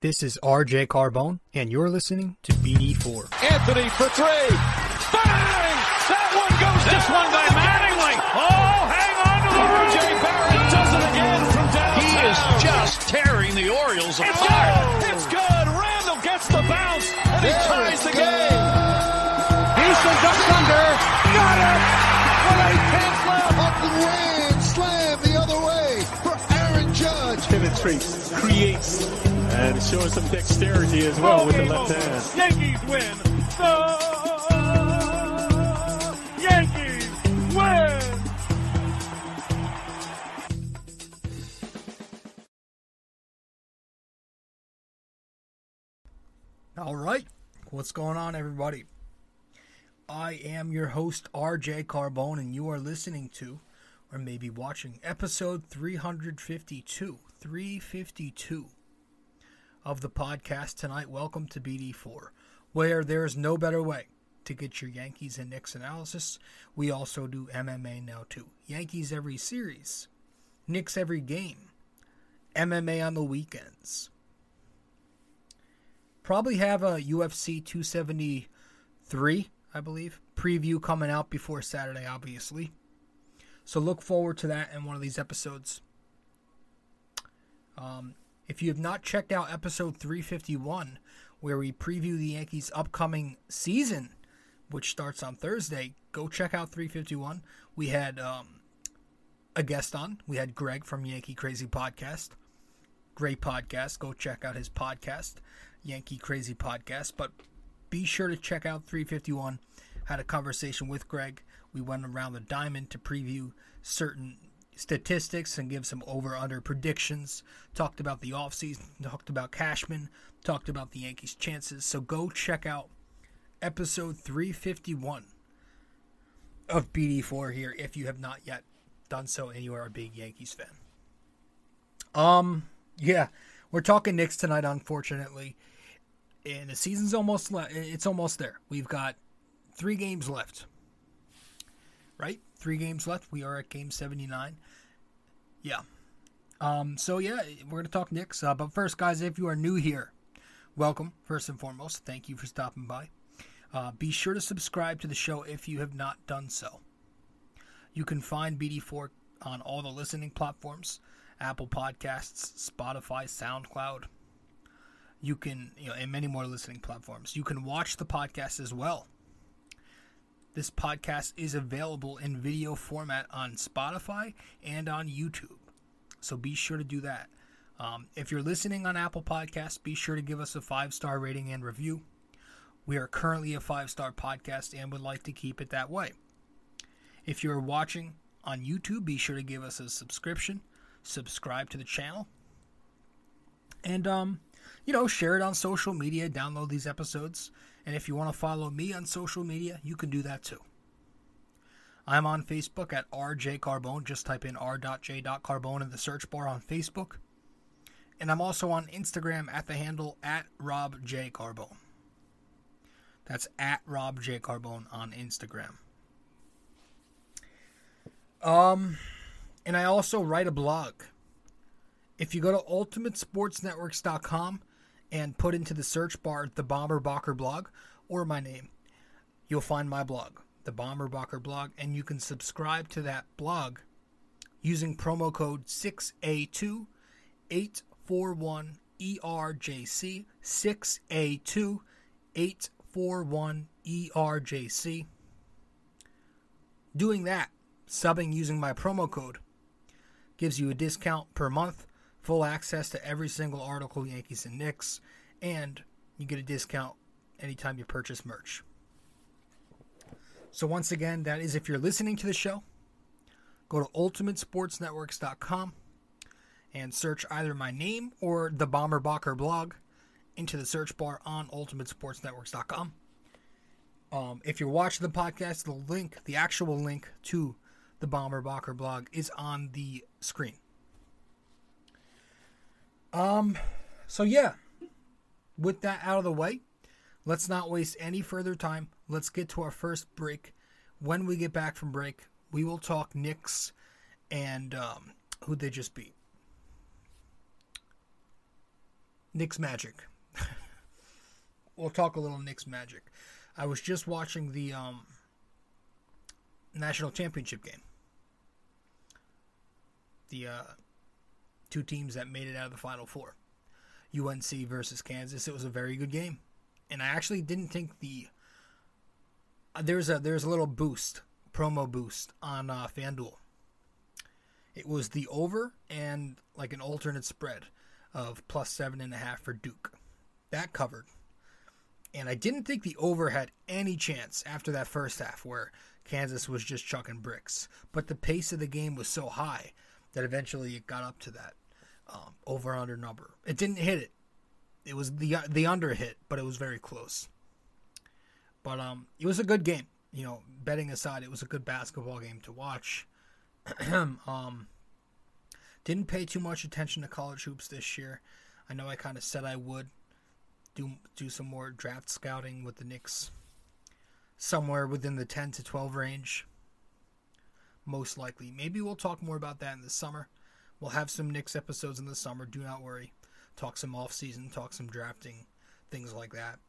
This is RJ Carbone, and you're listening to BD4. Anthony for three. Bang! That one goes This down. one by Mattingly. Oh, hang on to the RJ Barrett does it again from downtown. He is just tearing the Orioles It's apart. good. It's good. Randle gets the bounce and he ties the game. Houston ducks under. Got it. With eight tenths left. Up and ran, slam the other way for Aaron Judge. penetrates, creates, and showing some dexterity as well with the left hand. Yankees win. The Yankees win. All right, what's going on, everybody? I am your host, RJ Carbone, and you are listening to, or maybe watching, episode 352. 352 of the podcast tonight. Welcome to BD4, where there is no better way to get your Yankees and Knicks analysis. We also do MMA now, too. Yankees every series, Knicks every game, MMA on the weekends probably have a UFC 273, I believe, preview coming out before Saturday, obviously. So look forward to that in one of these episodes. Um, if you have not checked out episode 351, where we preview the Yankees' upcoming season, which starts on Thursday, go check out 351. We had um, a guest on. We had Greg from Yankee Crazy Podcast. Great podcast. Go check out his podcast. Yankee Crazy Podcast. But be sure to check out 351. Had a conversation with Greg. We went around the diamond to preview certain statistics and give some over under predictions. Talked about the offseason, talked about Cashman, talked about the Yankees' chances. So go check out episode 351 of BD4 here if you have not yet done so and you are a big Yankees fan. Um, yeah, we're talking Knicks tonight, unfortunately and the season's almost le- it's almost there. We've got three games left. Right? Three games left. We are at game 79. Yeah. Um so yeah, we're to talk Knicks. Uh, but first guys, if you are new here, welcome first and foremost. Thank you for stopping by. Uh, be sure to subscribe to the show if you have not done so. You can find BD4 on all the listening platforms Apple Podcasts, Spotify, SoundCloud, you can you know and many more listening platforms you can watch the podcast as well this podcast is available in video format on spotify and on youtube. So be sure to do that. Um, if you're listening on apple podcasts be sure to give us a five star rating and review. We are currently a five star podcast and would like to keep it that way. If you're watching on youtube be sure to give us a subscription. Subscribe to the channel. And um you know, share it on social media, download these episodes, and if you want to follow me on social media, you can do that too. I'm on Facebook at RJ Carbone. Just type in r.j.carbone in the search bar on Facebook. And I'm also on Instagram at the handle at Rob J. Carbone. That's at Rob J. Carbone on Instagram. Um, and I also write a blog. If you go to ultimatesportsnetworks.com and put into the search bar the Bomber Bocker blog or my name, you'll find my blog, the Bomber Bocker blog, and you can subscribe to that blog using promo code 6A2841ERJC, 6A2841ERJC. Doing that, subbing using my promo code, gives you a discount per month full access to every single article Yankees and Knicks, and you get a discount anytime you purchase merch. So once again, that is if you're listening to the show, go to ultimatesportsnetworks.com and search either my name or the Bomber Bocker blog into the search bar on ultimatesportsnetworks.com. Um, if you're watching the podcast, the link, the actual link to the Bomber Bocker blog is on the screen. Um, so yeah, with that out of the way, let's not waste any further time. Let's get to our first break. When we get back from break, we will talk Knicks and um, who they just beat. Knicks Magic. we'll talk a little Knicks Magic. I was just watching the um, national championship game. The uh, two teams that made it out of the Final Four. UNC versus Kansas. It was a very good game, and I actually didn't think the uh, there's a there's a little boost promo boost on uh, FanDuel. It was the over and like an alternate spread of plus seven and a half for Duke. That covered. And I didn't think the over had any chance after that first half where Kansas was just chucking bricks. But the pace of the game was so high that eventually it got up to that um, over under number. It didn't hit it. It was the the under hit, but it was very close. But um, it was a good game. You know, betting aside, it was a good basketball game to watch. um, didn't pay too much attention to college hoops this year. I know I kind of said I would do do some more draft scouting with the Knicks somewhere within the 10 to 12 range. Most likely. Maybe we'll talk more about that in the summer. We'll have some Knicks episodes in the summer. Do not worry. Talk some off season, talk some drafting, things like that.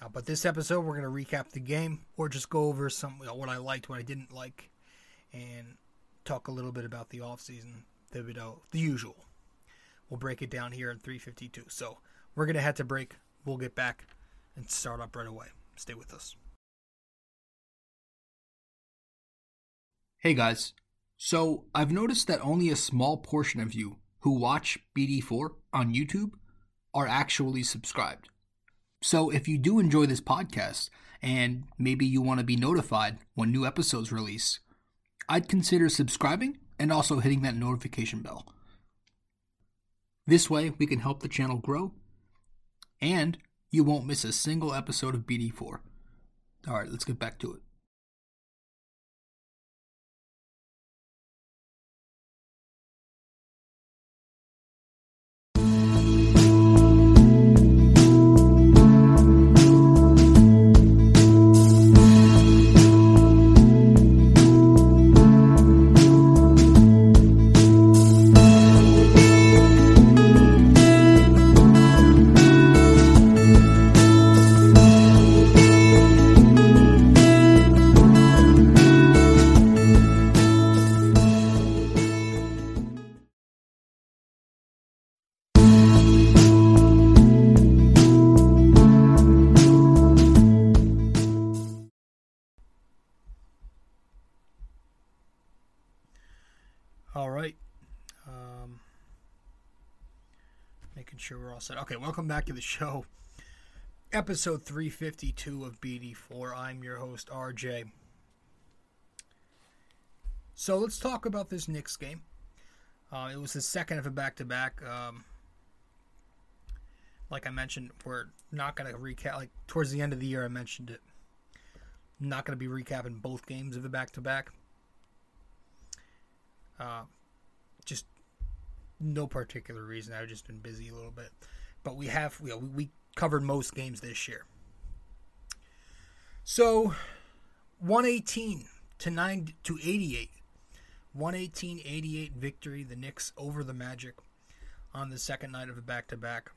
Uh, but this episode, we're going to recap the game or just go over some what I liked, what I didn't like, and talk a little bit about the off season, the, you know, the usual. We'll break it down here in 352. So we're going to head to break. We'll get back and start up right away. Stay with us. Hey guys. So, I've noticed that only a small portion of you who watch BD4 on YouTube are actually subscribed. So, if you do enjoy this podcast and maybe you want to be notified when new episodes release, I'd consider subscribing and also hitting that notification bell. This way, we can help the channel grow and you won't miss a single episode of BD4. All right, let's get back to it. Making sure we're all set. Okay, welcome back to the show. Episode 352 of BD4. I'm your host, RJ. So let's talk about this Knicks game. Uh, it was the second of a back to back. Like I mentioned, we're not going to recap. Like towards the end of the year, I mentioned it. not going to be recapping both games of a back to back. No particular reason. I've just been busy a little bit, but we have know, we covered most games this year. So, 118 to 9 to 88. 118-88 victory the Knicks over the Magic on the second night of a back-to-back.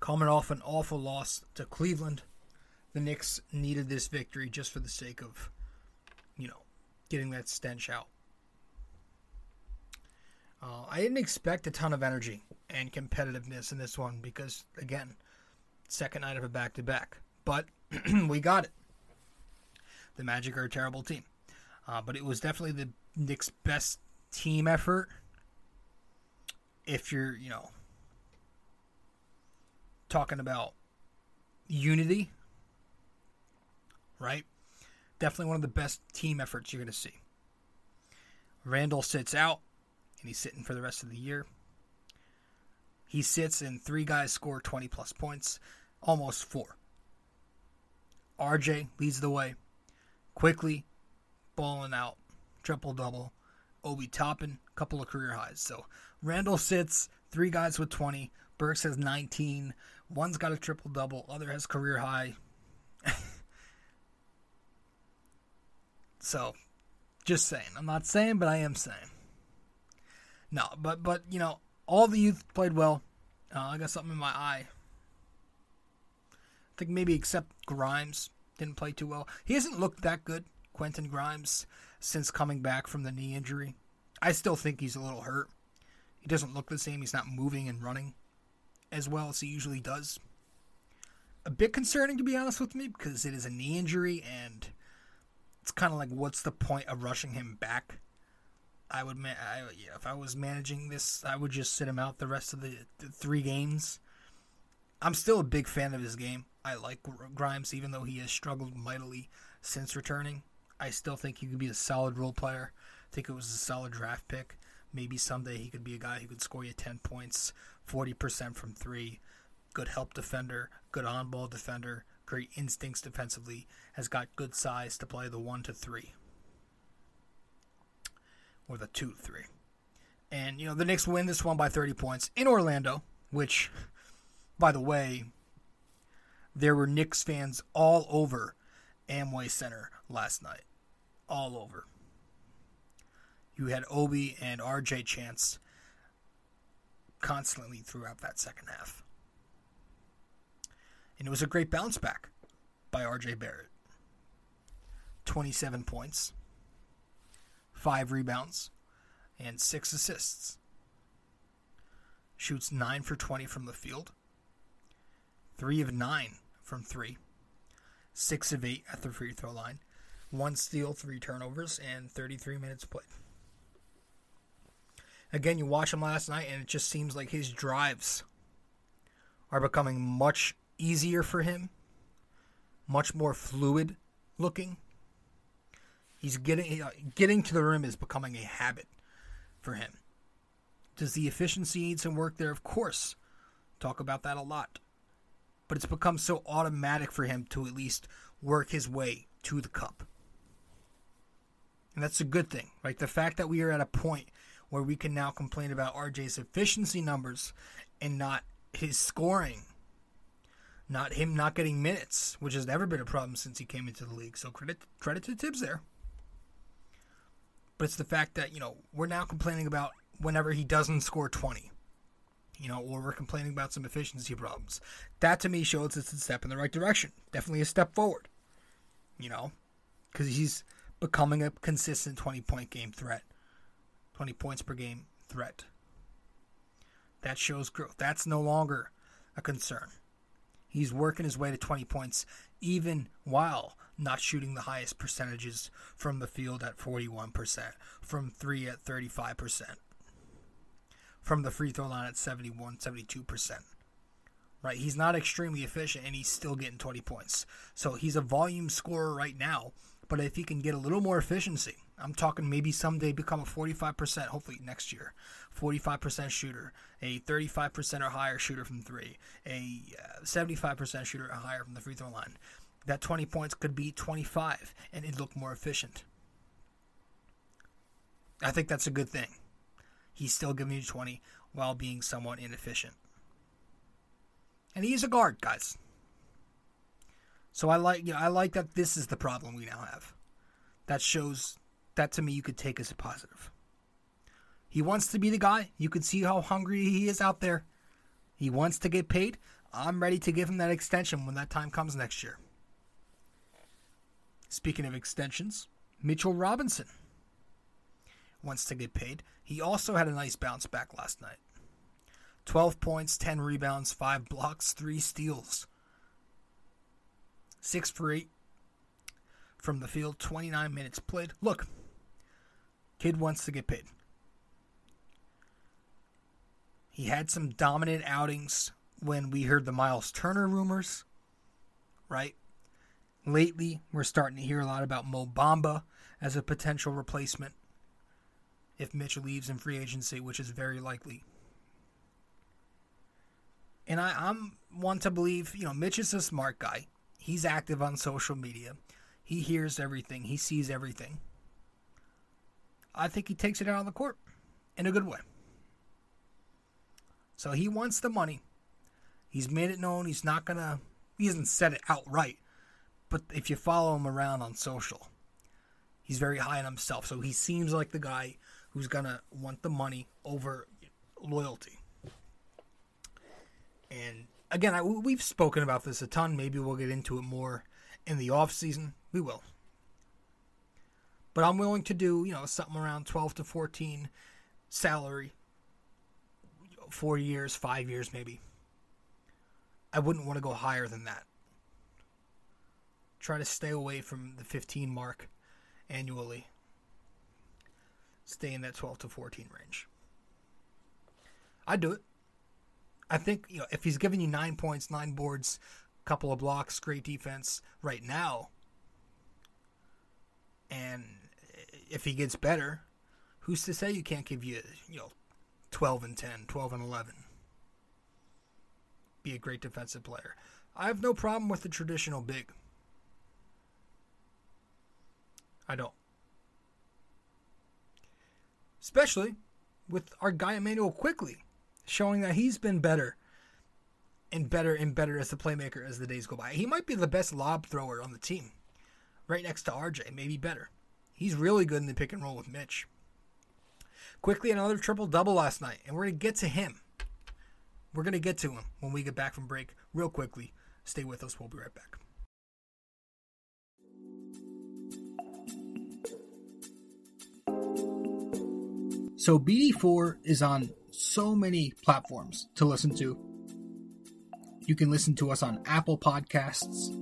Coming off an awful loss to Cleveland, the Knicks needed this victory just for the sake of, you know, getting that stench out. Uh, I didn't expect a ton of energy and competitiveness in this one because, again, second night of a back to back. But we got it. The Magic are a terrible team. Uh, but it was definitely the Knicks' best team effort. If you're, you know, talking about unity, right? Definitely one of the best team efforts you're going to see. Randall sits out and he's sitting for the rest of the year. He sits and three guys score 20 plus points, almost four. RJ leads the way, Quickley balling out, triple double. Obi Toppin, couple of career highs. So Randle sits, three guys with 20. Burks has 19. One's got a triple double, other has career high. so, just saying. I'm not saying, but I am saying. No, but but you know, all the youth played well. Uh, I got something in my eye. I think maybe except Grimes didn't play too well. He hasn't looked that good, Quentin Grimes, since coming back from the knee injury. I still think he's a little hurt. He doesn't look the same. He's not moving and running as well as he usually does. A bit concerning, to be honest with me, because it is a knee injury, and it's kind of like, what's the point of rushing him back? I would, ma- I, if I was managing this, I would just sit him out the rest of the, the three games. I'm still a big fan of his game. I like Grimes, even though he has struggled mightily since returning. I still think he could be a solid role player. I think it was a solid draft pick. Maybe someday he could be a guy who could score you 10 points, 40% from three. Good help defender, good on ball defender, great instincts defensively, has got good size to play the 1 to 3 or the 2 3. And, you know, the Knicks win this one by 30 points in Orlando, which, by the way, there were Knicks fans all over Amway Center last night. All over. You had Obi and RJ Chance constantly throughout that second half. And it was a great bounce back by RJ Barrett. 27 points, 5 rebounds, and 6 assists. Shoots 9 for 20 from the field, 3 of 9 from 3, 6 of 8 at the free throw line, 1 steal, 3 turnovers, and 33 minutes played. Again, you watch him last night, and it just seems like his drives are becoming much easier for him, much more fluid looking. He's getting uh, getting to the rim is becoming a habit for him. Does the efficiency need some work there? Of course. Talk about that a lot. But it's become so automatic for him to at least work his way to the cup. And that's a good thing, right? The fact that we are at a point where we can now complain about RJ's efficiency numbers and not his scoring. Not him not getting minutes, which has never been a problem since he came into the league. So credit credit to Thibs there. But it's the fact that, you know, we're now complaining about whenever he doesn't score 20. You know, or we're complaining about some efficiency problems. That to me shows it's a step in the right direction. Definitely a step forward. You know, because he's becoming a consistent 20 point game threat. 20 points per game threat. That shows growth. That's no longer a concern. He's working his way to 20 points, even while not shooting the highest percentages from the field at 41%, from three at 35%, from the free throw line at 71, 72%. Right? He's not extremely efficient and he's still getting 20 points. So he's a volume scorer right now, but if he can get a little more efficiency, I'm talking maybe someday become a 45%, hopefully next year, 45% shooter, a 35% or higher shooter from three, a 75% uh, shooter or higher from the free throw line. That 20 points could be 25 and it look more efficient. I think that's a good thing. He's still giving you 20 while being somewhat inefficient. And he is a guard, guys. So I like you know, I like that this is the problem we now have. That shows that to me you could take as a positive. He wants to be the guy. You can see how hungry he is out there. He wants to get paid. I'm ready to give him that extension when that time comes next year. Speaking of extensions, Mitchell Robinson wants to get paid. He also had a nice bounce back last night. 12 points, 10 rebounds, 5 blocks, 3 steals six for eight from the field, 29 minutes played. Look, kid wants to get paid. He had some dominant outings when we heard the Myles Turner rumors, right? Lately, we're starting to hear a lot about Mo Bamba as a potential replacement if Mitch leaves in free agency, which is very likely. And I, I'm one to believe, you know, Mitch is a smart guy. He's active on social media. He hears everything. He sees everything. I think he takes it out on the court in a good way. So he wants the money. He's made it known he's not to, he hasn't said it outright. But if you follow him around on social, he's very high on himself. So he seems like the guy who's to want the money over loyalty. And again, I, we've spoken about this a ton. Maybe we'll get into it more in the off season. We will. But I'm willing to do, you know, something around 12 to 14 salary. Four years, five years, maybe. I wouldn't want to go higher than that. Try to stay away from the 15 mark annually. Stay in that 12 to 14 range. I'd do it. I think you know if he's giving you nine points, nine boards, couple of blocks, great defense right now, and if he gets better, who's to say you can't give you you know 12 and 10, 12 and 11? Be a great defensive player. I have no problem with the traditional big. I don't. Especially with our guy Immanuel Quickley showing that he's been better and better and better as the playmaker as the days go by. He might be the best lob thrower on the team, right next to RJ, maybe better. He's really good in the pick and roll with Mitch. Quickley, another triple double last night, and we're going to get to him. We're going to get to him when we get back from break real quickly. Stay with us. We'll be right back. So BD4 is on so many platforms to listen to. You can listen to us on Apple Podcasts,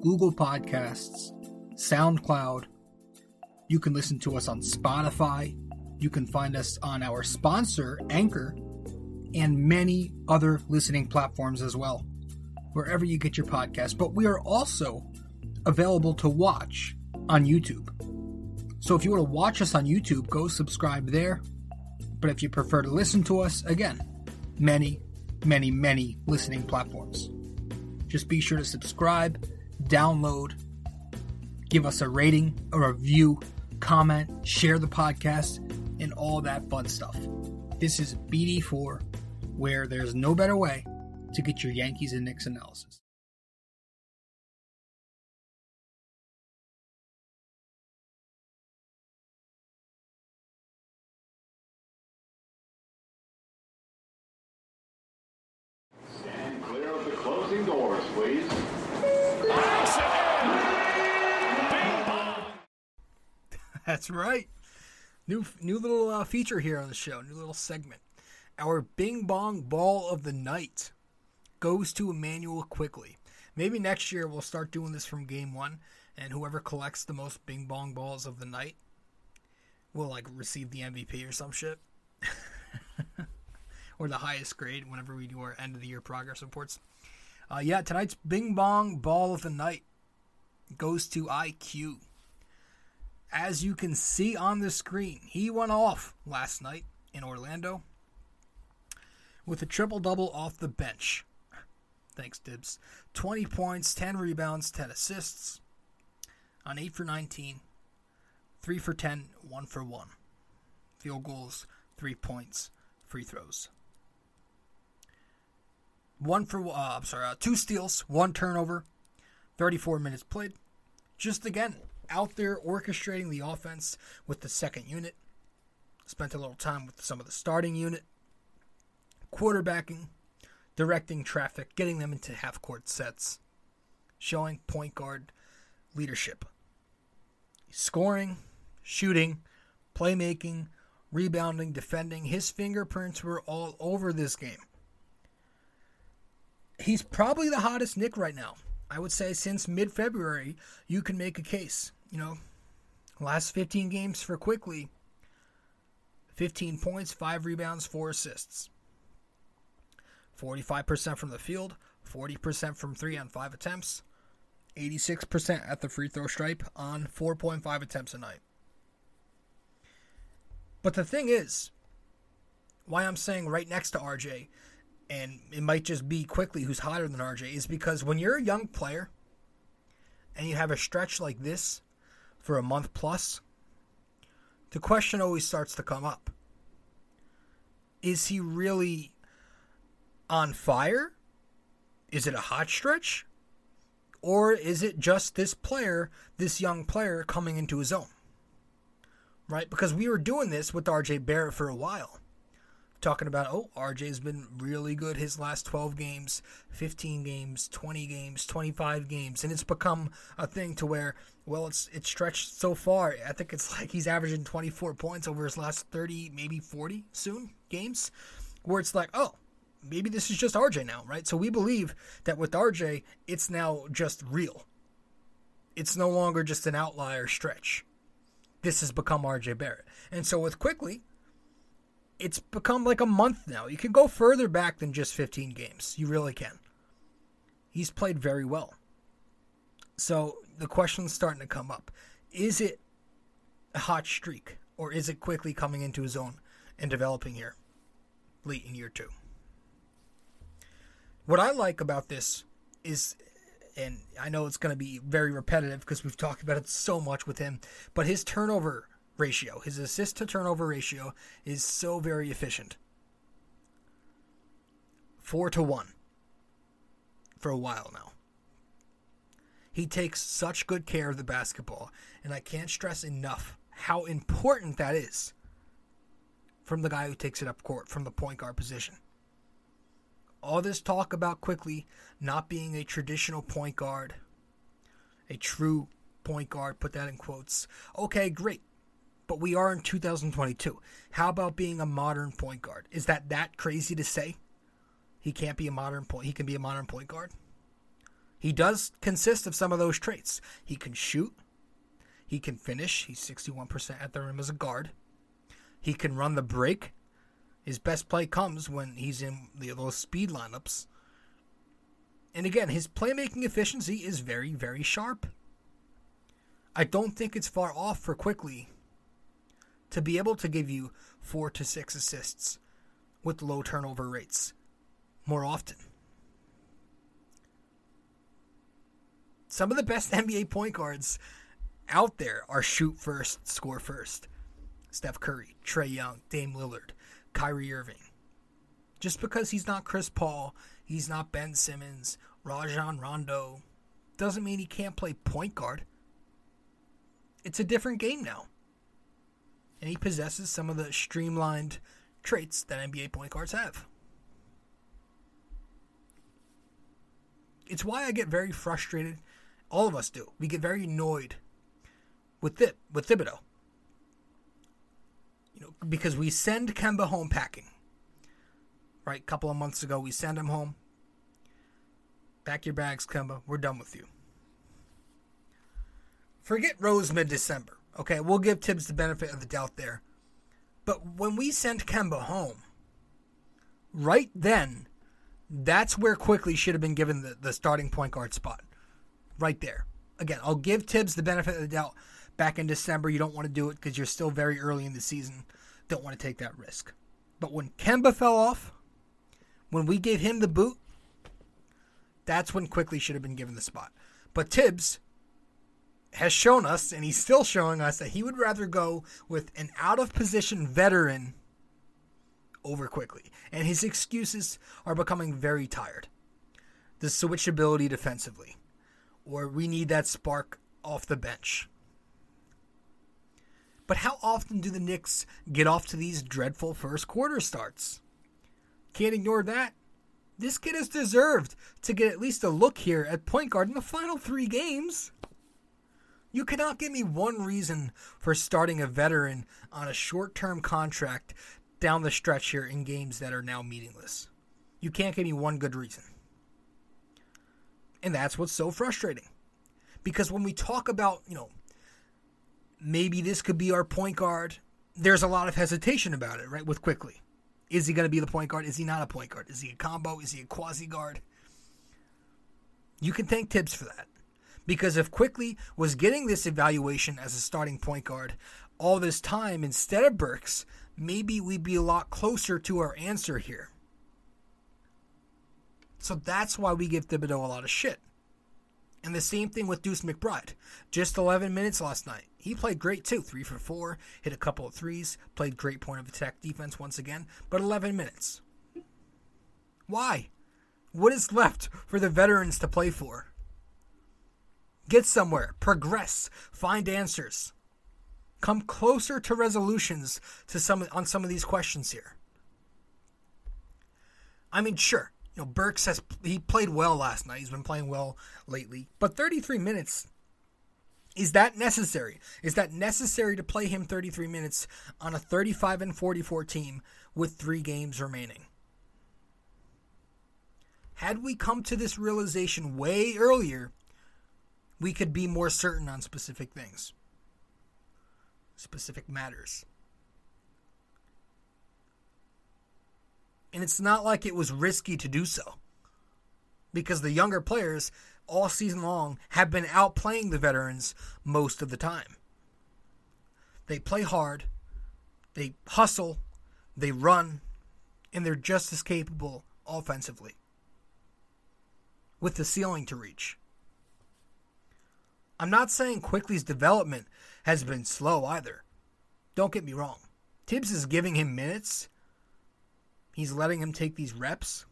Google Podcasts, SoundCloud. You can listen to us on Spotify. You can find us on our sponsor, Anchor, and many other listening platforms as well, wherever you get your podcast. But we are also available to watch on YouTube. So if you want to watch us on YouTube, go subscribe there. But if you prefer to listen to us, again, many, many, many listening platforms. Just be sure to subscribe, download, give us a rating, a review, comment, share the podcast, and all that fun stuff. This is BD4, where there's no better way to get your Yankees and Knicks analysis. That's right. New new little uh, feature here on the show. New little segment. Our Bing Bong Ball of the Night goes to Immanuel Quickley. Maybe next year we'll start doing this from game one, and whoever collects the most Bing Bong balls of the night will like receive the MVP or some shit, or the highest grade whenever we do our end of the year progress reports. Uh, yeah, tonight's Bing Bong Ball of the Night goes to IQ as you can see on the screen, he went off last night in Orlando with a triple double off the bench. Thanks, Thibs. 20 points, 10 rebounds, 10 assists on 8 for 19, 3 for 10, 1 for 1. Field goals, 3 points, free throws. One for, uh, I'm sorry, uh, two steals, one turnover, 34 minutes played. Just again, out there orchestrating the offense with the second unit. Spent a little time with some of the starting unit. Quarterbacking, directing traffic, getting them into half court sets, showing point guard leadership. Scoring, shooting, playmaking, rebounding, defending. His fingerprints were all over this game. He's probably the hottest Nick right now. I would say since mid February, you can make a case. You know, last 15 games for Quickley 15 points, 5 rebounds, 4 assists. 45% from the field, 40% from 3 on 5 attempts, 86% at the free throw stripe on 4.5 attempts a night. But the thing is, why I'm saying right next to RJ, and it might just be Quickley who's hotter than RJ, is because when you're a young player and you have a stretch like this for a month plus, the question always starts to come up. Is he really on fire? Is it a hot stretch? Or is it just this player, this young player, coming into his own? Right? Because we were doing this with RJ Barrett for a while. Talking about, oh, RJ's been really good his last 12 games, 15 games, 20 games, 25 games. And it's become a thing to where, well, it's it's stretched so far. I think it's like he's averaging 24 points over his last 30, maybe 40 soon games, where it's like, oh, maybe this is just RJ now, right? So we believe that with RJ, it's now just real. It's no longer just an outlier stretch. This has become RJ Barrett. And so with Quickley, it's become like a month now. You can go further back than just 15 games. You really can. He's played very well. So the question's starting to come up. Is it a hot streak or is it Quickley coming into his own and developing here late in year two? What I like about this is, and I know it's going to be very repetitive because we've talked about it so much with him, but his turnover ratio, his assist to turnover ratio is so very efficient. Four to one for a while now. He takes such good care of the basketball, and I can't stress enough how important that is from the guy who takes it up court from the point guard position. All this talk about Quickley not being a traditional point guard, a true point guard, put that in quotes. Okay, great but we are in 2022. How about being a modern point guard? Is that that crazy to say? He can't be a modern point. He can be a modern point guard. He does consist of some of those traits. He can shoot. He can finish. He's 61% at the rim as a guard. He can run the break. His best play comes when he's in the, those speed lineups. And again, his playmaking efficiency is very, very sharp. I don't think it's far off for Quickley to be able to give you four to six assists with low turnover rates more often. Some of the best NBA point guards out there are shoot first, score first. Steph Curry, Trae Young, Dame Lillard, Kyrie Irving. Just because he's not Chris Paul, he's not Ben Simmons, Rajon Rondo, doesn't mean he can't play point guard. It's a different game now and he possesses some of the streamlined traits that NBA point guards have. It's why I get very frustrated. All of us do. We get very annoyed with it with Thibodeau. You know, because we send Kemba home packing. Right, a couple of months ago, we send him home. Pack your bags, Kemba. We're done with you. Forget Rose mid December. Okay, we'll give Thibs the benefit of the doubt there. But when we sent Kemba home, right then, that's where Quickley should have been given the, the starting point guard spot. Right there. Again, I'll give Thibs the benefit of the doubt. Back in December, you don't want to do it because you're still very early in the season. Don't want to take that risk. But when Kemba fell off, when we gave him the boot, that's when Quickley should have been given the spot. But Thibs, has shown us, and he's still showing us, that he would rather go with an out of position veteran over Quickley. And his excuses are becoming very tired. The switchability defensively, or we need that spark off the bench. But how often do the Knicks get off to these dreadful first quarter starts? Can't ignore that. This kid has deserved to get at least a look here at point guard in the final three games. You cannot give me one reason for starting a veteran on a short term contract down the stretch here in games that are now meaningless. You can't give me one good reason. And that's what's so frustrating. Because when we talk about, you know, maybe this could be our point guard, there's a lot of hesitation about it, right? With Quickley. Is he going to be the point guard? Is he not a point guard? Is he a combo? Is he a quasi guard? You can thank Thibs for that. Because if Quickley was getting this evaluation as a starting point guard all this time instead of Burks, maybe we'd be a lot closer to our answer here. So that's why we give Thibodeau a lot of shit. And the same thing with Deuce McBride. Just 11 minutes last night. He played great too. Three for four, hit a couple of threes, played great point of attack defense once again, but 11 minutes. Why? What is left for the veterans to play for? Get somewhere, progress, find answers. Come closer to resolutions to some on some of these questions here. I mean, sure, you know, Burks has he played well last night. He's been playing well lately, but 33 minutes is that necessary? Is that necessary to play him 33 minutes on a 35 and 44 team with 3 games remaining? Had we come to this realization way earlier, we could be more certain on specific things, specific matters. And it's not like it was risky to do so. Because the younger players all season long have been outplaying the veterans most of the time. They play hard, they hustle, they run, and they're just as capable offensively with the ceiling to reach. I'm not saying Quickley's development has been slow either. Don't get me wrong. Thibs is giving him minutes. He's letting him take these reps.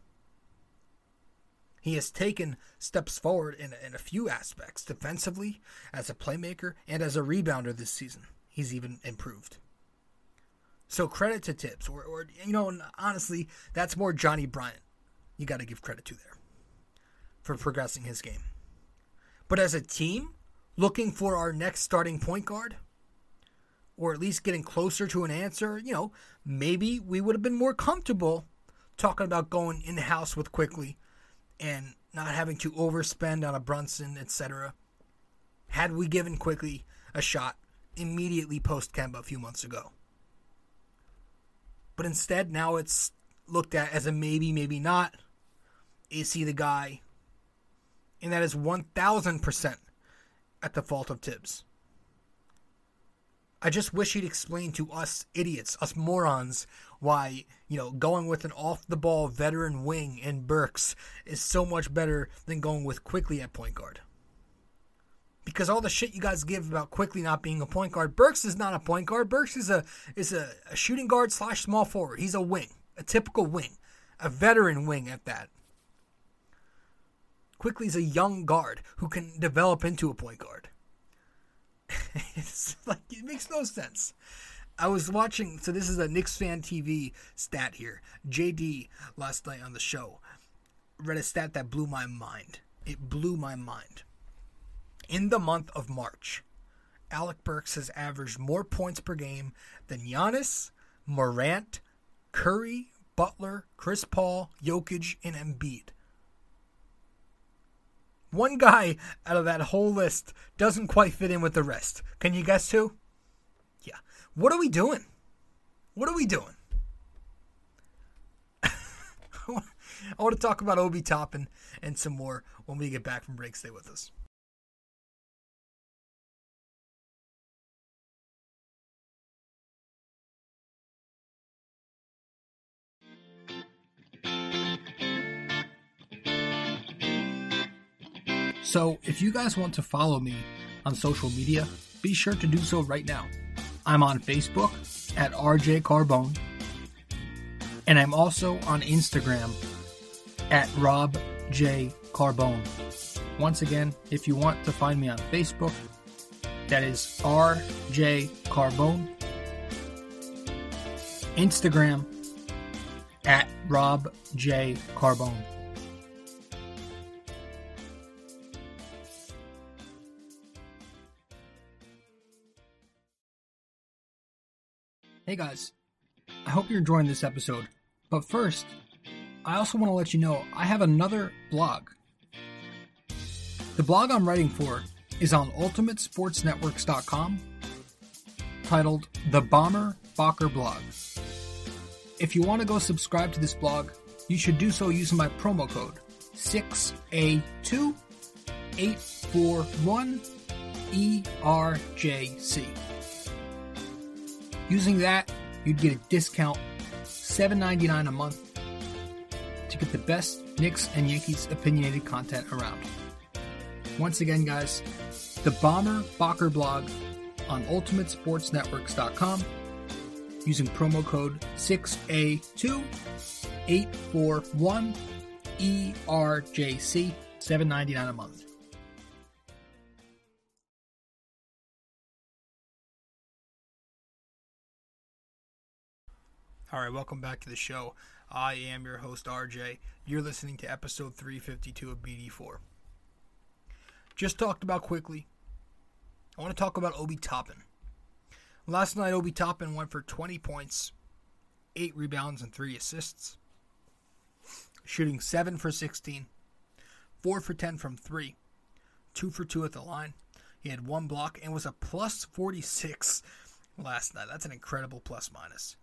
He has taken steps forward in, in a few aspects defensively, as a playmaker, and as a rebounder this season. He's even improved. So credit to Thibs, or, or you know, honestly, that's more Johnnie Bryant. You got to give credit to there for progressing his game. But as a team, looking for our next starting point guard, or at least getting closer to an answer, you know, maybe we would have been more comfortable talking about going in house with Quickley and not having to overspend on a Brunson, etc. Had we given Quickley a shot immediately post Kemba a few months ago. But instead, now it's looked at as a maybe, maybe not. Is he the guy? And that is 1000% at the fault of Thibs. I just wish he'd explain to us idiots, us morons, why, you know, going with an off the ball veteran wing in Burks is so much better than going with Quickley at point guard. Because all the shit you guys give about Quickley not being a point guard, Burks is not a point guard. Burks is a is a, a shooting guard slash small forward. He's a wing, a typical wing, a veteran wing at that. Quickley's a young guard who can develop into a point guard. it's like it makes no sense. I was watching, so this is a Knicks fan TV stat here. JD last night on the show read a stat that blew my mind. It blew my mind. In the month of March, Alec Burks has averaged more points per game than Giannis, Morant, Curry, Butler, Chris Paul, Jokic, and Embiid. One guy out of that whole list doesn't quite fit in with the rest. Can you guess who? Yeah. What are we doing? What are we doing? I want to talk about Obi Toppin and some more when we get back from break. Stay with us. So, if you guys want to follow me on social media, be sure to do so right now. I'm on Facebook at RJ Carbone, and I'm also on Instagram at Rob J Carbone. Once again, if you want to find me on Facebook, that is RJ Carbone. Instagram at Rob J Carbone. Hey guys, I hope you're enjoying this episode. But first, I also want to let you know I have another blog. The blog I'm writing for is on ultimatesportsnetworks.com titled The Bomber Bocker Blog. If you want to go subscribe to this blog, you should do so using my promo code 6A2841ERJC. Using that, you'd get a discount, $7.99 a month, to get the best Knicks and Yankees opinionated content around. Once again, guys, the Bomber Bocker blog on UltimateSportsNetworks.com using promo code 6A2841ERJC, $7.99 a month. All right, welcome back to the show. I am your host, RJ. You're listening to episode 352 of BD4. Just talked about Quickley. I want to talk about Obi Toppin. Last night, Obi Toppin went for 20 points, 8 rebounds, and 3 assists, shooting 7 for 16, 4 for 10 from 3, 2 for 2 at the line. He had one block and was a plus 46 last night. That's an incredible plus minus.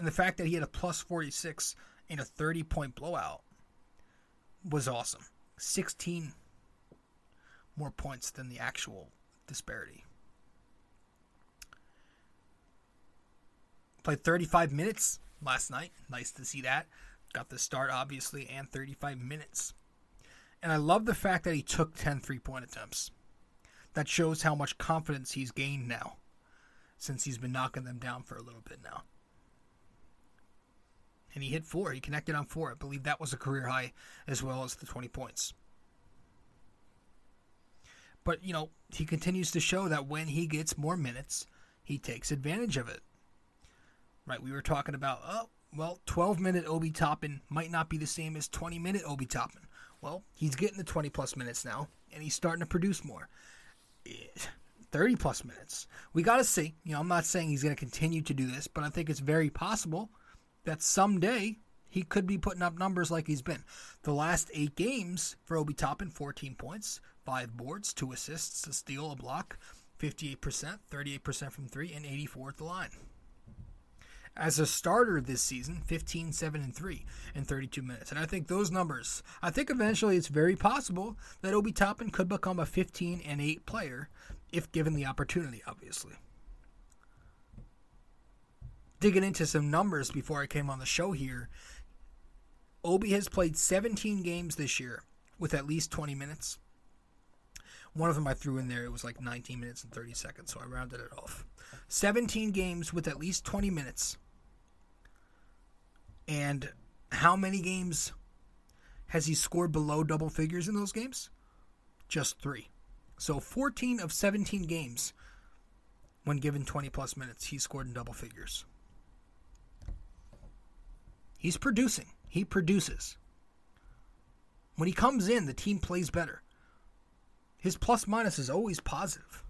And the fact that he had a plus 46 in a 30 point blowout was awesome. 16 more points than the actual disparity. Played 35 minutes last night. Nice to see that. Got the start, obviously, and 35 minutes. And I love the fact that he took 10 three point attempts. That shows how much confidence he's gained now since he's been knocking them down for a little bit now. And he hit four. He connected on four. I believe that was a career high as well as the 20 points. But, you know, he continues to show that when he gets more minutes, he takes advantage of it. Right? We were talking about, oh, well, 12 minute Obi Toppin might not be the same as 20 minute Obi Toppin. Well, he's getting the 20 plus minutes now, and he's starting to produce more. Eh, 30 plus minutes. We got to see. You know, I'm not saying he's going to continue to do this, but I think it's very possible that someday he could be putting up numbers like he's been. The last eight games for Obi Toppin 14 points, five boards, two assists, a steal, a block, 58%, 38% from three, and 84 at the line. As a starter this season, 15, 7, and 3 in 32 minutes. And I think those numbers, I think eventually it's very possible that Obi Toppin could become a 15 and 8 player if given the opportunity, obviously. Digging into some numbers before I came on the show here, Obi has played 17 games this year with at least 20 minutes. One of them I threw in there, it was like 19 minutes and 30 seconds, so I rounded it off. 17 games with at least 20 minutes. And how many games has he scored below double figures in those games? Just three. So 14 of 17 games, when given 20 plus minutes, he scored in double figures. He's producing. He produces. When he comes in, the team plays better. His plus minus is always positive.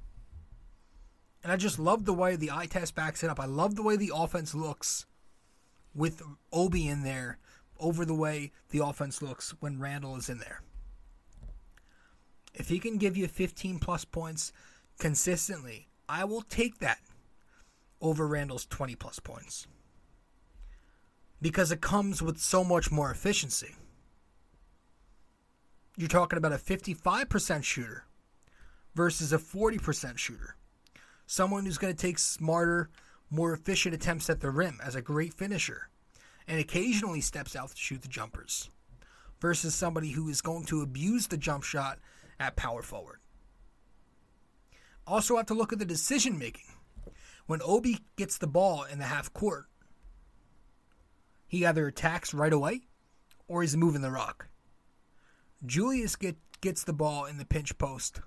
And I just love the way the eye test backs it up. I love the way the offense looks with Obi in there over the way the offense looks when Randle is in there. If he can give you 15 plus points consistently, I will take that over Randle's 20 plus points. Because it comes with so much more efficiency. You're talking about a 55% shooter versus a 40% shooter someone who's going to take smarter, more efficient attempts at the rim as a great finisher, and occasionally steps out to shoot the jumpers, versus somebody who is going to abuse the jump shot at power forward. Also, have to look at the decision making. When Obi gets the ball in the half court, he either attacks right away or he's moving the rock. Julius get, gets the ball in the pinch post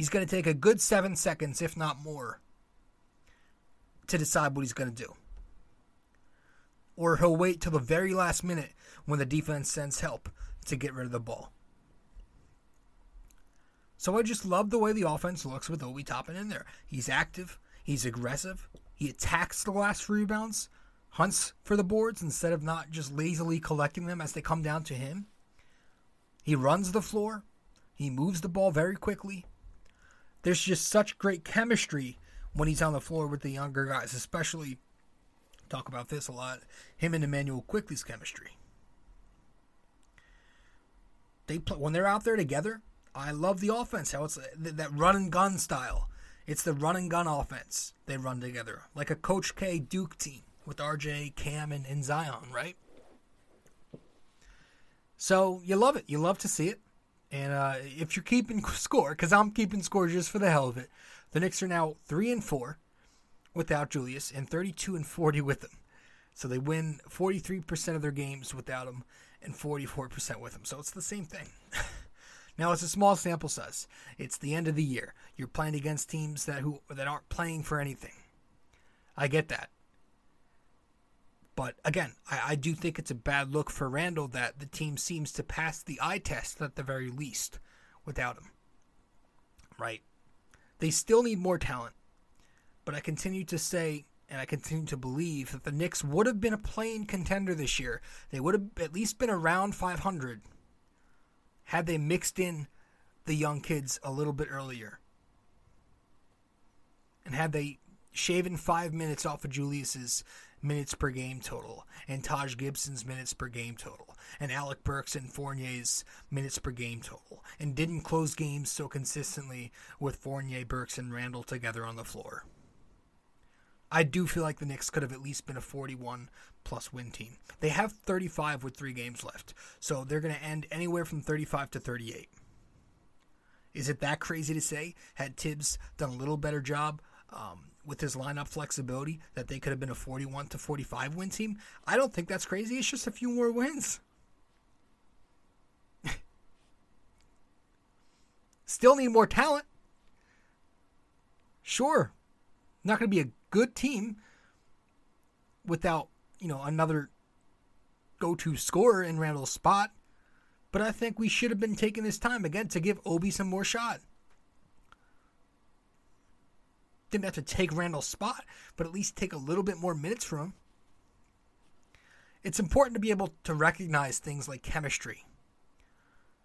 He's going to take a good seven seconds, if not more, to decide what he's going to do. Or he'll wait till the very last minute when the defense sends help to get rid of the ball. So I just love the way the offense looks with Obi Toppin in there. He's active, he's aggressive, he attacks the last rebounds, hunts for the boards instead of not just lazily collecting them as they come down to him. He runs the floor, he moves the ball very quickly, there's just such great chemistry when he's on the floor with the younger guys, especially talk about this a lot. Him and Immanuel Quickley's chemistry. They play when they're out there together. I love the offense. How it's that run and gun style. It's the run and gun offense they run together, like a Coach K Duke team with RJ, Cam, and, and Zion, right? So you love it. You love to see it. And uh, if you're keeping score, because I'm keeping score just for the hell of it, the Knicks are now three and four without Julius and 32 and 40 with him. So they win 43% of their games without him and 44% with him. So it's the same thing. now it's a small sample size. It's the end of the year. You're playing against teams that who that aren't playing for anything. I get that. But again, I, I do think it's a bad look for Randle that the team seems to pass the eye test at the very least without him. Right? They still need more talent. But I continue to say and I continue to believe that the Knicks would have been a playing contender this year. They would have at least been around 500 had they mixed in the young kids a little bit earlier. And had they shaven five minutes off of Julius's minutes per game total, and Taj Gibson's minutes per game total, and Alec Burks and Fournier's minutes per game total, and didn't close games so consistently with Fournier, Burks, and Randle together on the floor. I do feel like the Knicks could have at least been a 41 plus win team. They have 35 with three games left, so they're going to end anywhere from 35 to 38. Is it that crazy to say? Had Thibs done a little better job um, with his lineup flexibility, that they could have been a 41 to 45 win team? I don't think that's crazy. It's just a few more wins. Still need more talent. Sure. Not going to be a good team without, you know, another go to scorer in Randle's spot. But I think we should have been taking this time again to give Obi some more shot. Didn't have to take Randle's spot, but at least take a little bit more minutes from him. It's important to be able to recognize things like chemistry.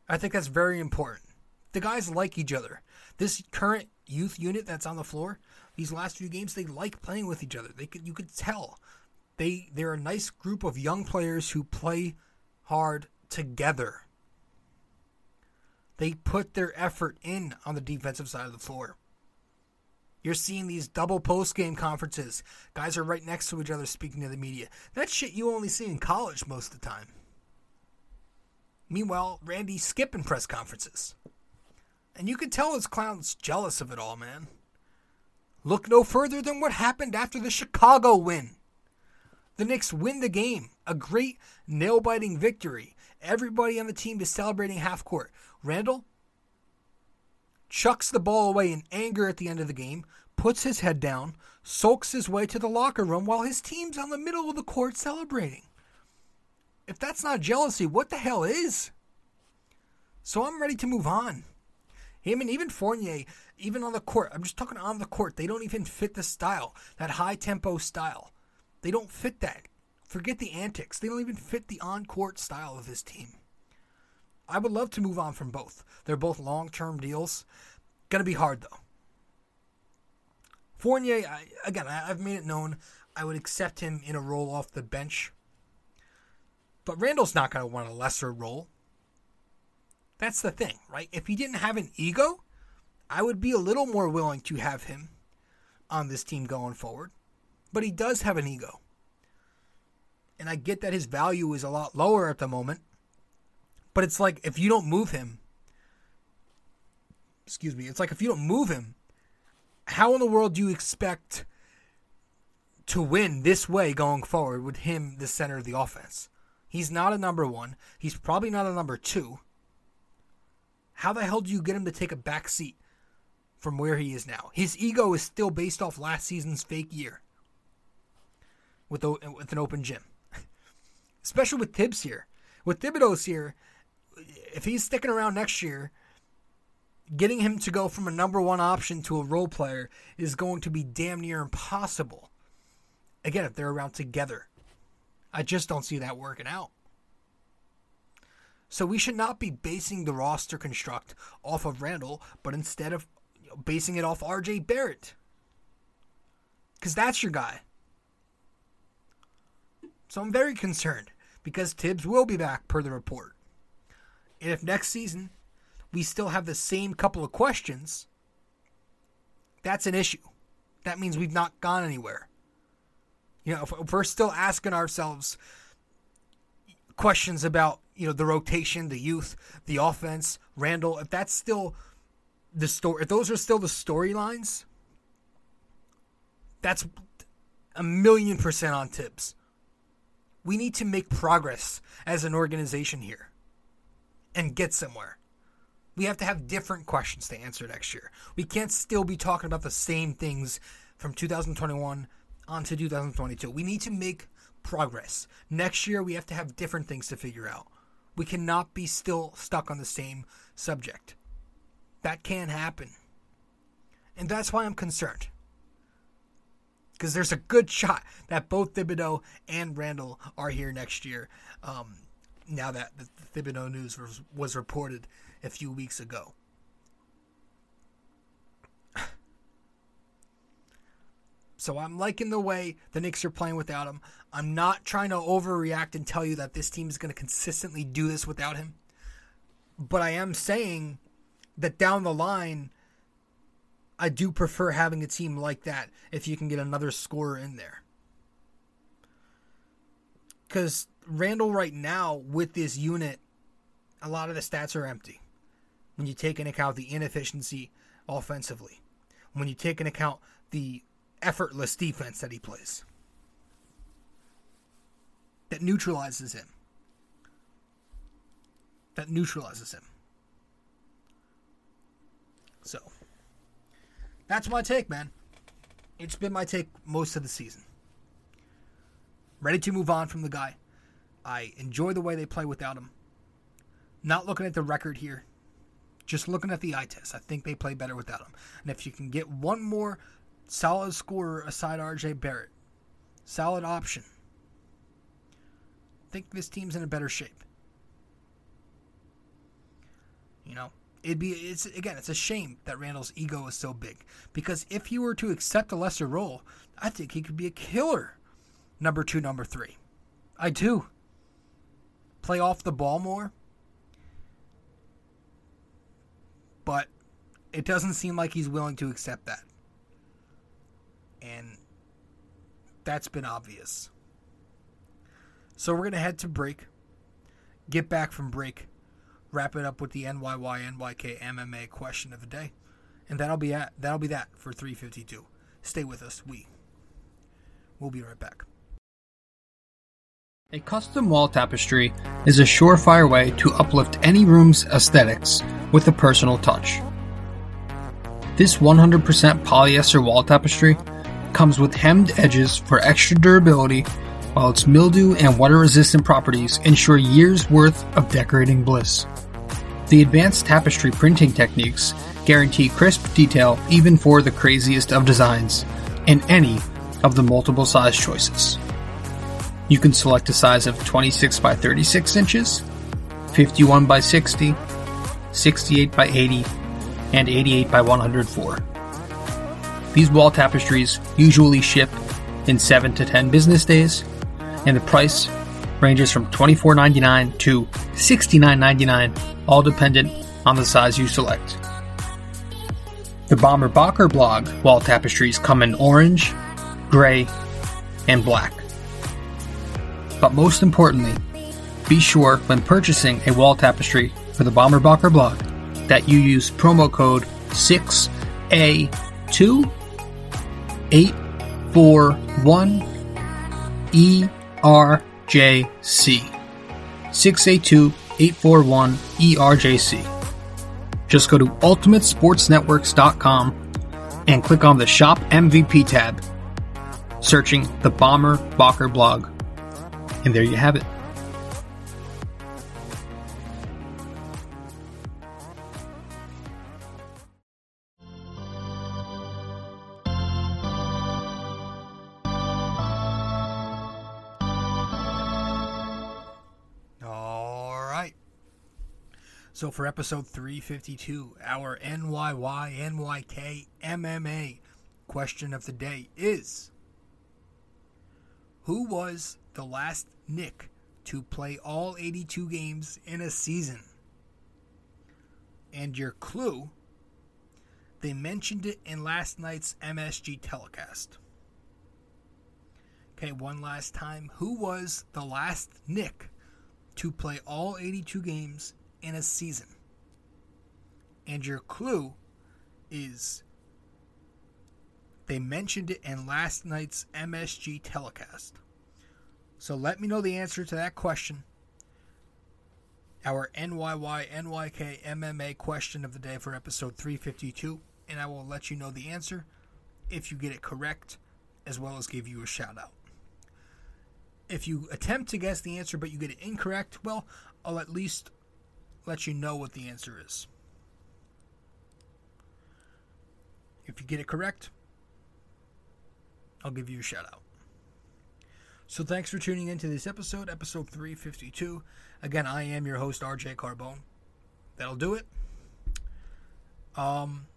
I think that's very important. The guys like each other. This current youth unit that's on the floor, these last few games, they like playing with each other. They could, you could tell they they're a nice group of young players who play hard together. They put their effort in on the defensive side of the floor. You're seeing these double post game conferences. Guys are right next to each other speaking to the media. That shit you only see in college most of the time. Meanwhile, Randy's skipping press conferences. And you can tell his clown's jealous of it all, man. Look no further than what happened after the Chicago win. The Knicks win the game. A great nail biting victory. Everybody on the team is celebrating half court. Randle chucks the ball away in anger at the end of the game, puts his head down, sulks his way to the locker room while his team's on the middle of the court celebrating. If that's not jealousy, what the hell is? So I'm ready to move on. Him and even Fournier, even on the court, I'm just talking on the court, they don't even fit the style, that high tempo style. They don't fit that. Forget the antics. They don't even fit the on court style of this team. I would love to move on from both. They're both long term deals. Gonna be hard though. Fournier, I, again, I, I've made it known I would accept him in a role off the bench. But Randle's not going to want a lesser role. That's the thing, right? If he didn't have an ego, I would be a little more willing to have him on this team going forward. But he does have an ego. And I get that his value is a lot lower at the moment. But it's like if you don't move him, excuse me, it's like if you don't move him, how in the world do you expect to win this way going forward with him the center of the offense? He's not a number one. He's probably not a number two. How the hell do you get him to take a back seat from where he is now? His ego is still based off last season's fake year with, with an open gym. Especially with Thibs here. With Thibodeau's here, if he's sticking around next year, getting him to go from a number one option to a role player is going to be damn near impossible. Again, if they're around together. I just don't see that working out. So we should not be basing the roster construct off of Randle, but instead of basing it off RJ Barrett. Because that's your guy. So I'm very concerned because Thibs will be back per the report. And if next season we still have the same couple of questions, that's an issue. That means we've not gone anywhere. You know, if we're still asking ourselves questions about you know the rotation, the youth, the offense, Randle, if that's still the story, if those are still the storylines, that's a million percent on Thibs. We need to make progress as an organization here and get somewhere. We have to have different questions to answer next year. We can't still be talking about the same things from 2021 on to 2022. We need to make progress. Next year, we have to have different things to figure out. We cannot be still stuck on the same subject. That can't happen. And that's why I'm concerned. Because there's a good shot that both Thibodeau and Randle are here next year. Um, now that the Thibodeau news was, was reported a few weeks ago. So I'm liking the way the Knicks are playing without him. I'm not trying to overreact and tell you that this team is going to consistently do this without him. But I am saying that down the line, I do prefer having a team like that if you can get another scorer in there. Because Randle, right now, with this unit, a lot of the stats are empty. When you take into account the inefficiency offensively, when you take into account the effortless defense that he plays that neutralizes him. That neutralizes him. So, that's my take, man. It's been my take most of the season. Ready to move on from the guy. I enjoy the way they play without him. Not looking at the record here, just looking at the eye test. I think they play better without him. And if you can get one more solid scorer aside RJ Barrett. Solid option. I think this team's in a better shape. You know, it'd be it's again, it's a shame that Randle's ego is so big because if he were to accept a lesser role, I think he could be a killer. Number 2, number 3. I do. Play off the ball more. But it doesn't seem like he's willing to accept that and that's been obvious. So we're going to head to break, get back from break, wrap it up with the NYY NYK MMA question of the day, and that'll be at that'll be that for 352. Stay with us. We we'll be right back. A custom wall tapestry is a surefire way to uplift any room's aesthetics with a personal touch. This 100% polyester wall tapestry comes with hemmed edges for extra durability, while its mildew and water resistant properties ensure years worth of decorating bliss. The advanced tapestry printing techniques guarantee crisp detail even for the craziest of designs, in any of the multiple size choices. You can select a size of 26 by 36 inches, 51 by 60, 68 by 80, and 88 by 104. These wall tapestries usually ship in 7 to 10 business days, and the price ranges from $24.99 to $69.99, all dependent on the size you select. The Bomber Bocker blog wall tapestries come in orange, gray, and black. But most importantly, be sure when purchasing a wall tapestry for the Bomber Bocker blog that you use promo code 6A2 841 ERJC. 682 841 ERJC. Just go to UltimateSportsNetworks.com and click on the Shop MVP tab, searching the Bomber Bocker blog. And there you have it. All right. So for episode 352, our NYY NYK MMA question of the day is Who was the last Knick to play all 82 games in a season? And your clue, they mentioned it in last night's MSG telecast. Okay, one last time. Who was the last Knick to play all 82 games in a season. And your clue is they mentioned it in last night's MSG telecast. So let me know the answer to that question. Our NYY NYK MMA question of the day for episode 352, and I will let you know the answer if you get it correct, as well as give you a shout out. if you attempt to guess the answer but you get it incorrect, well, I'll at least let you know what the answer is. If you get it correct, I'll give you a shout out. So thanks for tuning into this episode, episode 352. Again, I am your host RJ Carbone. That'll do it. Um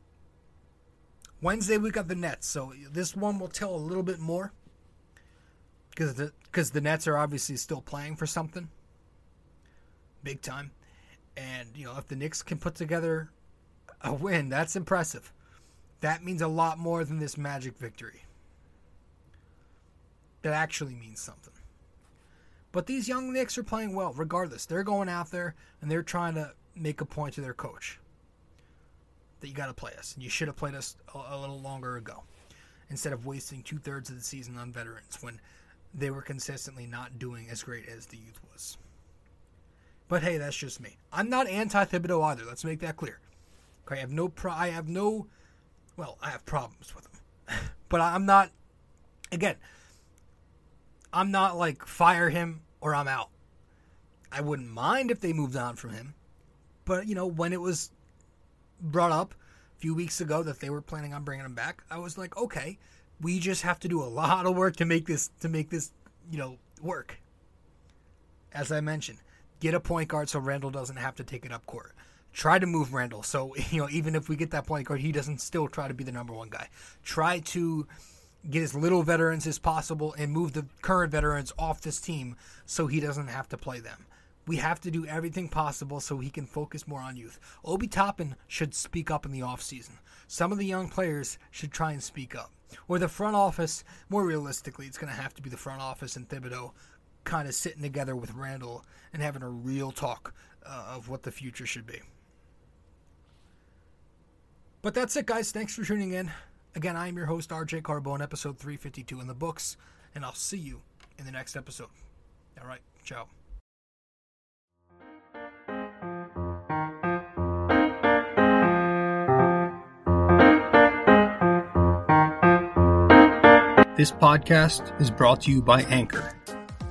Wednesday we got the Nets, so this one will tell a little bit more because the because the Nets are obviously still playing for something big time, and you know if the Knicks can put together a win, that's impressive. That means a lot more than this Magic victory. That actually means something. But these young Knicks are playing well, regardless. They're going out there and they're trying to make a point to their coach that you got to play us, and you should have played us a, a little longer ago, instead of wasting two thirds of the season on veterans when they were consistently not doing as great as the youth was. But hey, that's just me. I'm not anti Thibodeau either. Let's make that clear. Okay, I have no pro- I have no well, I have problems with him. but I'm not again, I'm not like fire him or I'm out. I wouldn't mind if they moved on from him. But, you know, when it was brought up a few weeks ago that they were planning on bringing him back, I was like, okay, we just have to do a lot of work to make this to make this you know work. As I mentioned, get a point guard so Randle doesn't have to take it up court. Try to move Randle so you know even if we get that point guard, he doesn't still try to be the number one guy. Try to get as little veterans as possible and move the current veterans off this team so he doesn't have to play them. We have to do everything possible so he can focus more on youth. Obi Toppin should speak up in the offseason. Some of the young players should try and speak up or the front office, more realistically, it's going to have to be the front office and Thibodeau kind of sitting together with Randle and having a real talk uh, of what the future should be. But that's it, guys. Thanks for tuning in. Again, I am your host, RJ Carbone, episode 352 in the books, and I'll see you in the next episode. All right, ciao. This podcast is brought to you by Anchor.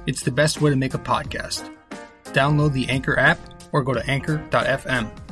It's the best way to make a podcast. Download the Anchor app or go to anchor.fm